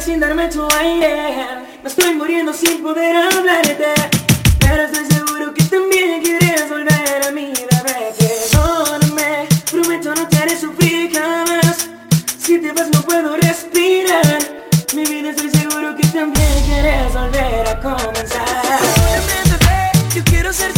sin darme tu aire. Me estoy muriendo sin poder hablarte Pero estoy seguro que también quieres volver a mí. Bebé, perdóname Prometo no te haré sufrir jamás. Si te vas no puedo respirar. Mi vida estoy seguro que también quieres volver a comenzar. Yo quiero ser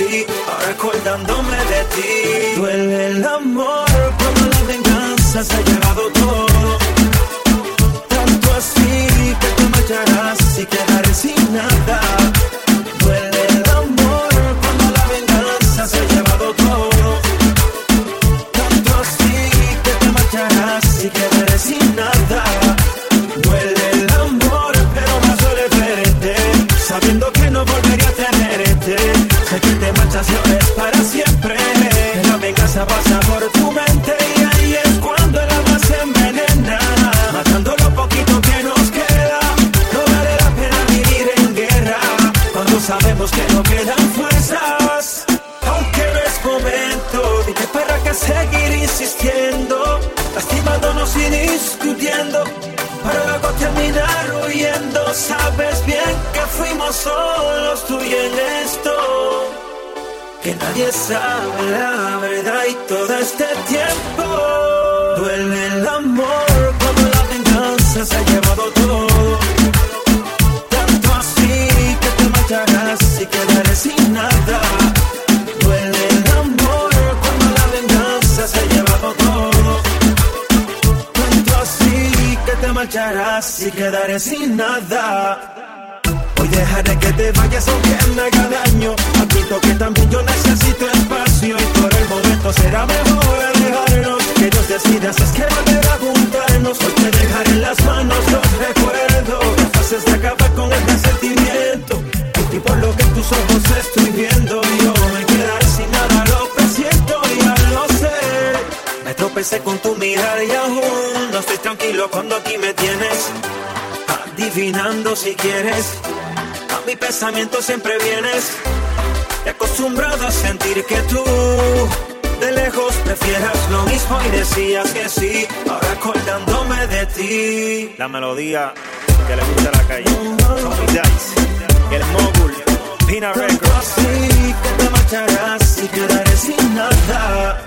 see. así nada. adivinando si quieres. A mi pensamiento siempre vienes. He acostumbrado a sentir que tú de lejos prefieras lo mismo y decías que sí. Ahora acordándome de ti. La melodía que le gusta a la calle. Tommy Dice, el mogul, Pina Records. Sí, que te marcharás y quedaré sin nada.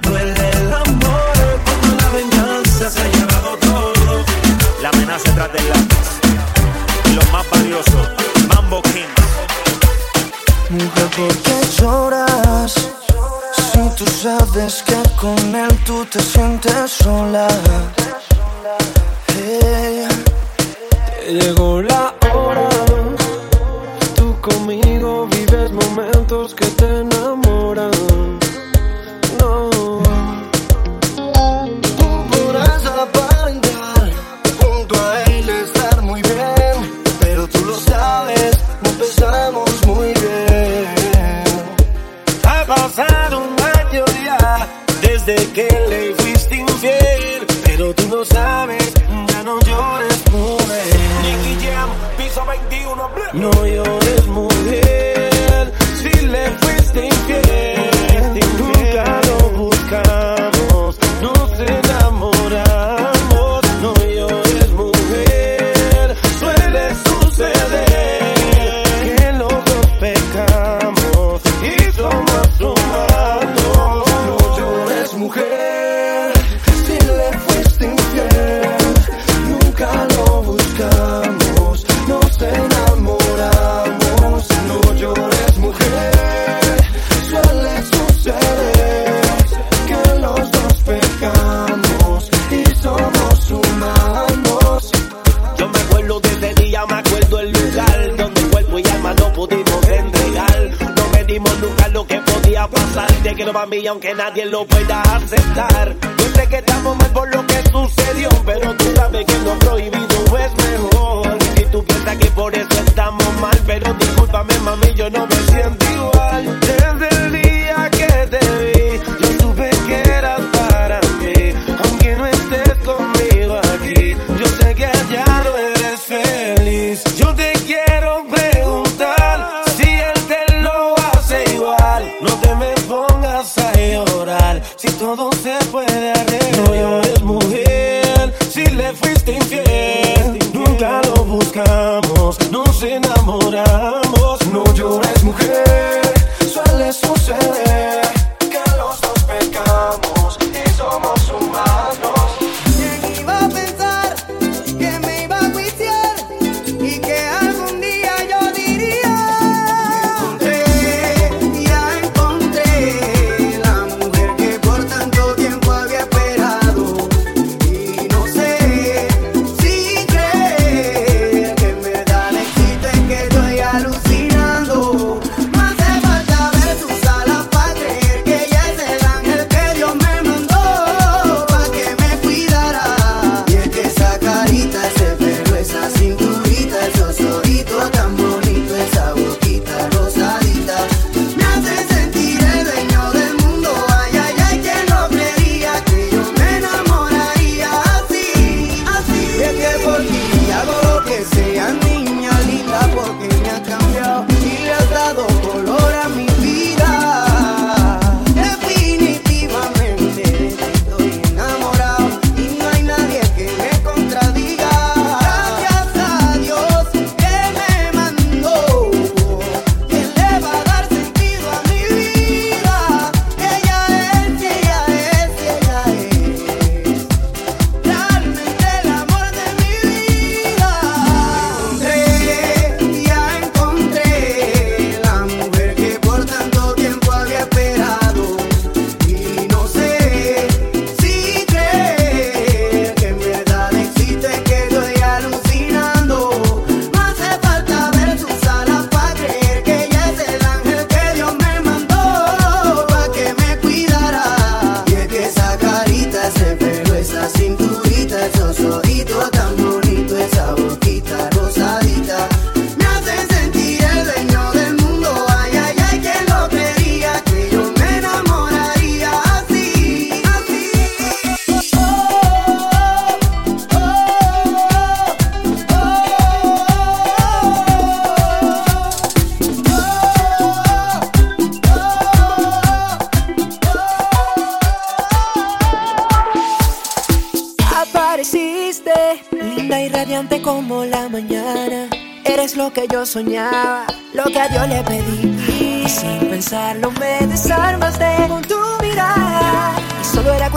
Duele el amor cuando la venganza se ha llevado todo. La amenaza tras del lápiz. Lo más valioso, Mambo King. Mujer, ¿por qué lloras? Si tú sabes que con él tú te sientes sola. Hey, Te llegó la hora. Tú conmigo vives momentos que te Mami aunque nadie lo pueda aceptar. Yo que estamos mal por lo que sucedió, pero tú sabes que lo prohibido es mejor. Y tú piensas que por eso estamos mal, pero discúlpame mami, yo no me siento igual. Desde el día que te vi,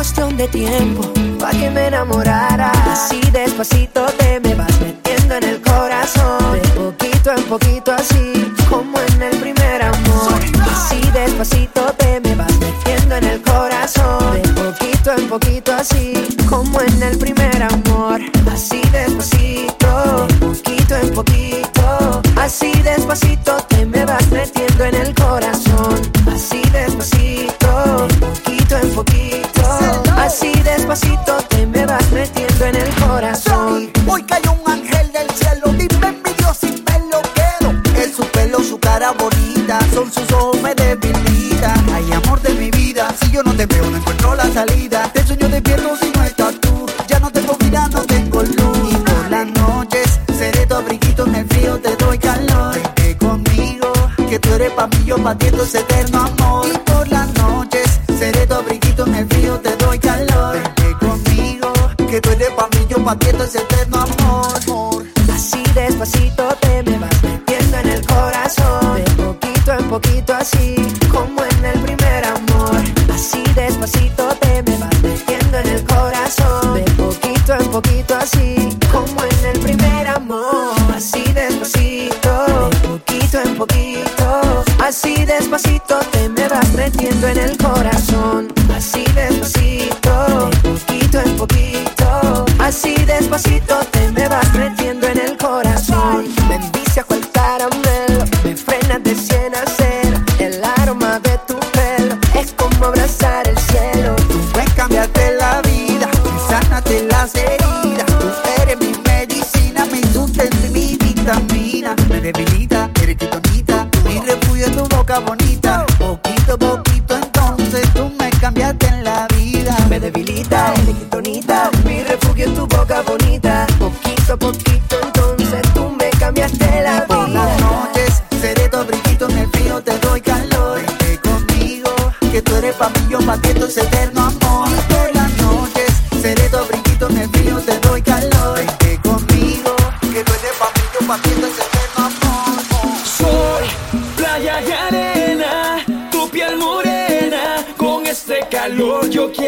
cuestión de tiempo Pa' que me enamorara. Así despacito te me vas metiendo en el corazón. De poquito en poquito así Como en el primer amor. Así despacito te me vas metiendo en el corazón. De poquito en poquito así Como en el primer amor. Así despacito De poquito en poquito. Así despacito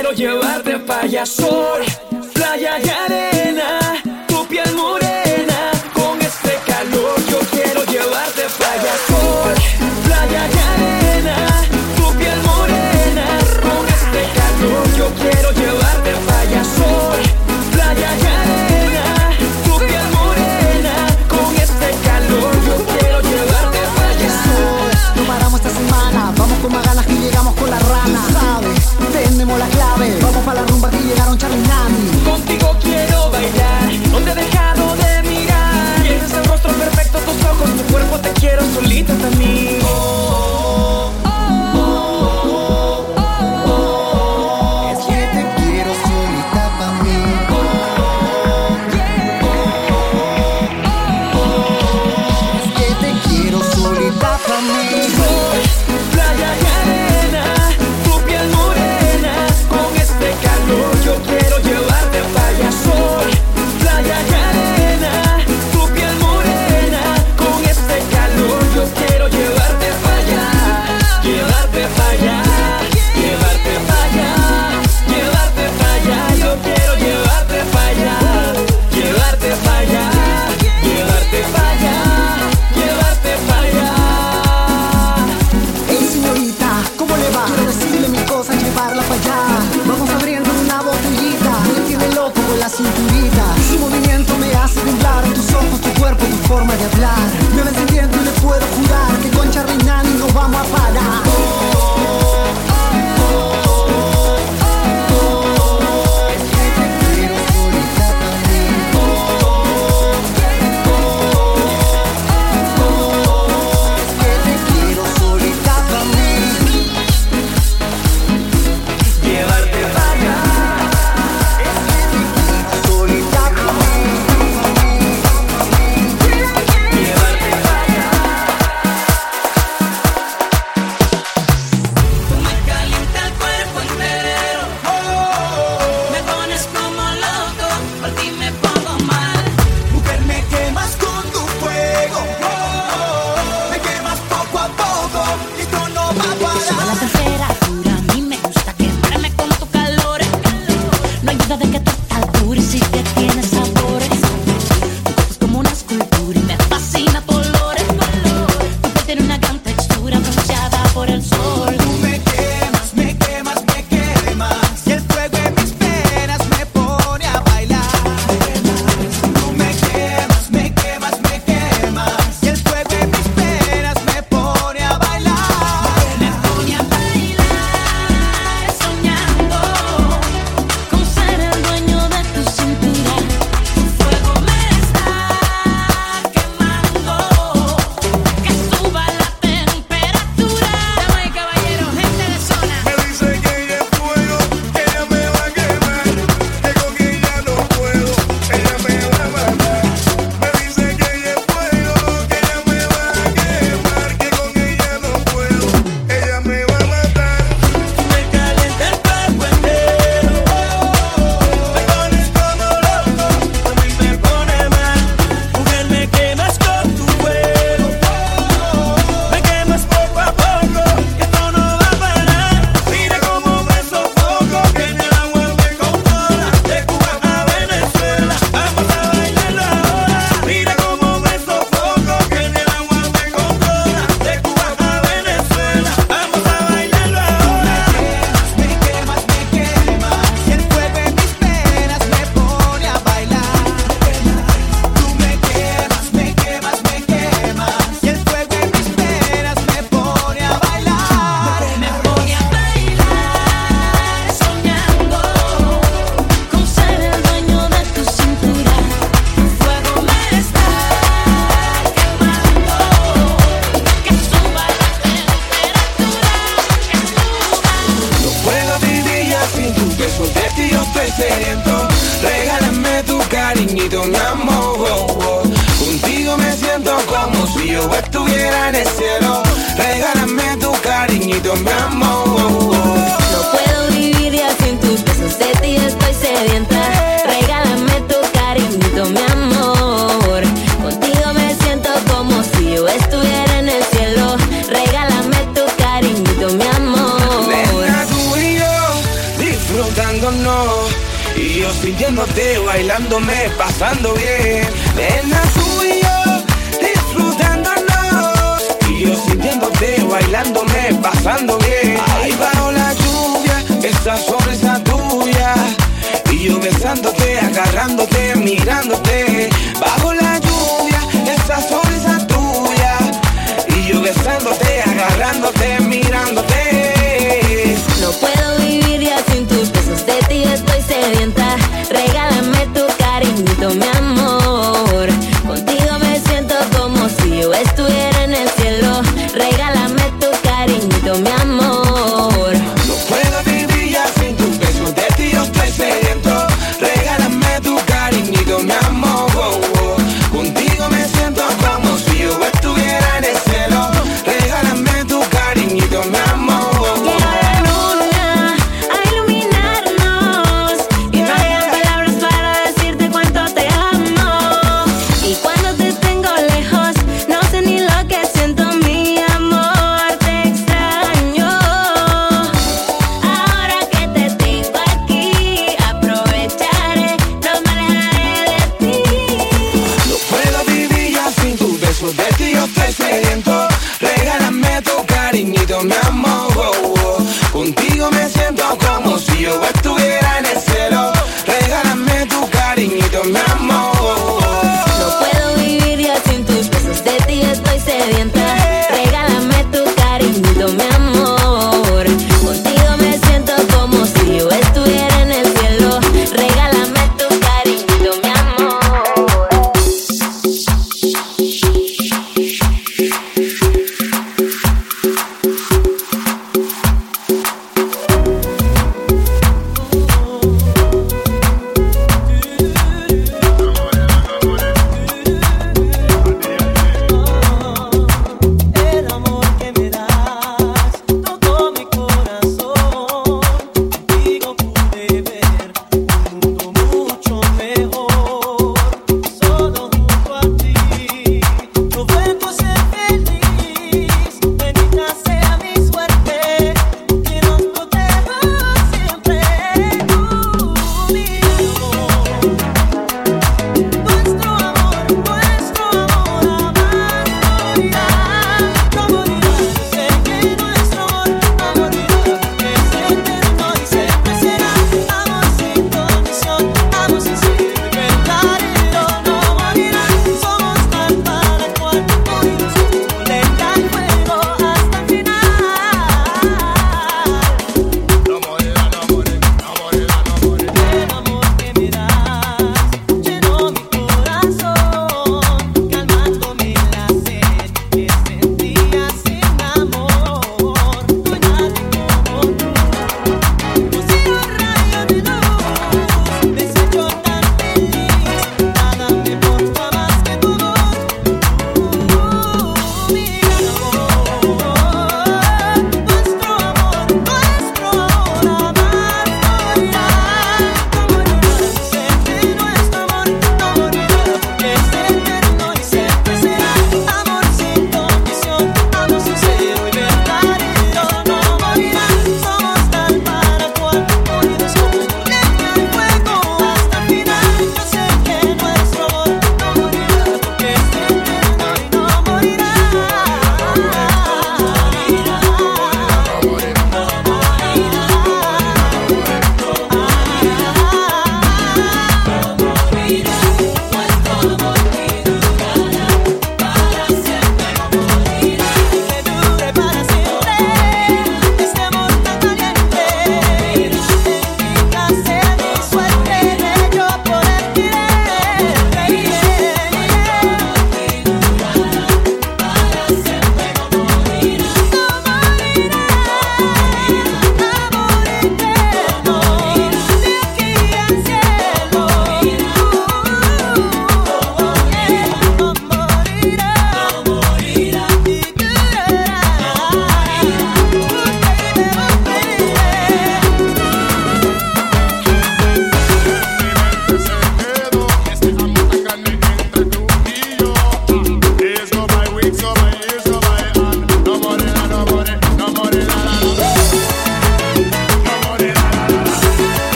Quiero llevarte para sol, playa y arena, tu piel morena. Con este calor yo quiero llevarte para sol, playa y arena, tu piel morena. Con este calor yo quiero pasando bien. Ven a tú y yo, disfrutándonos. Y yo sintiéndote, bailándome, pasando bien. Ahí bajo la lluvia, esa sonrisa tuya. Y yo besándote, agarrándote, mirándote. Bajo la lluvia, esa sonrisa tuya. Y yo besándote, agarrándote, mirándote. No puedo vivir.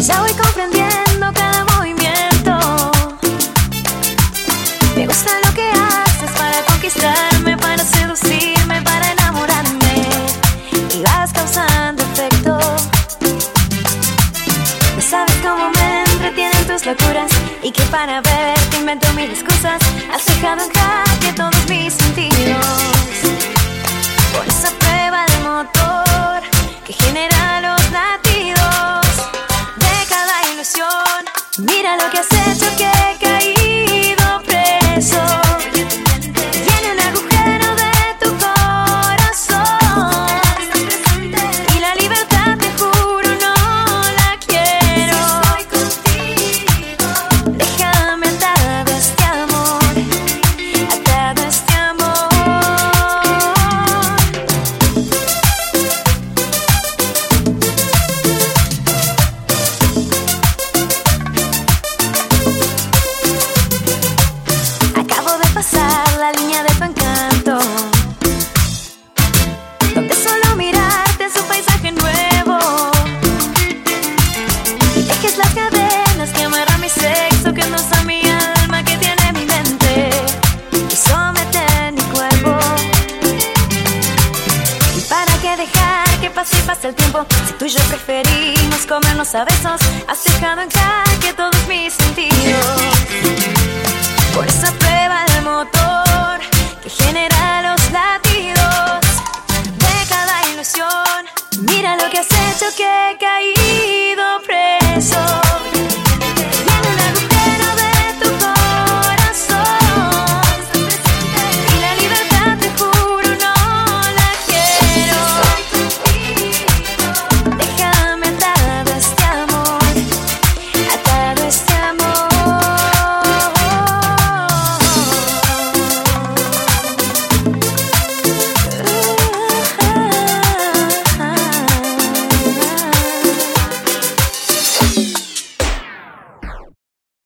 Ya voy comprendiendo cada movimiento. Me gusta lo que haces para conquistarme, para seducirme, para enamorarme. Y vas causando efecto. No sabes cómo me entretienen tus locuras. Y que para verte invento mil excusas. Has dejado en jaque todos mis sentidos. Por esa prueba de motor. Mira lo que has hecho que caí.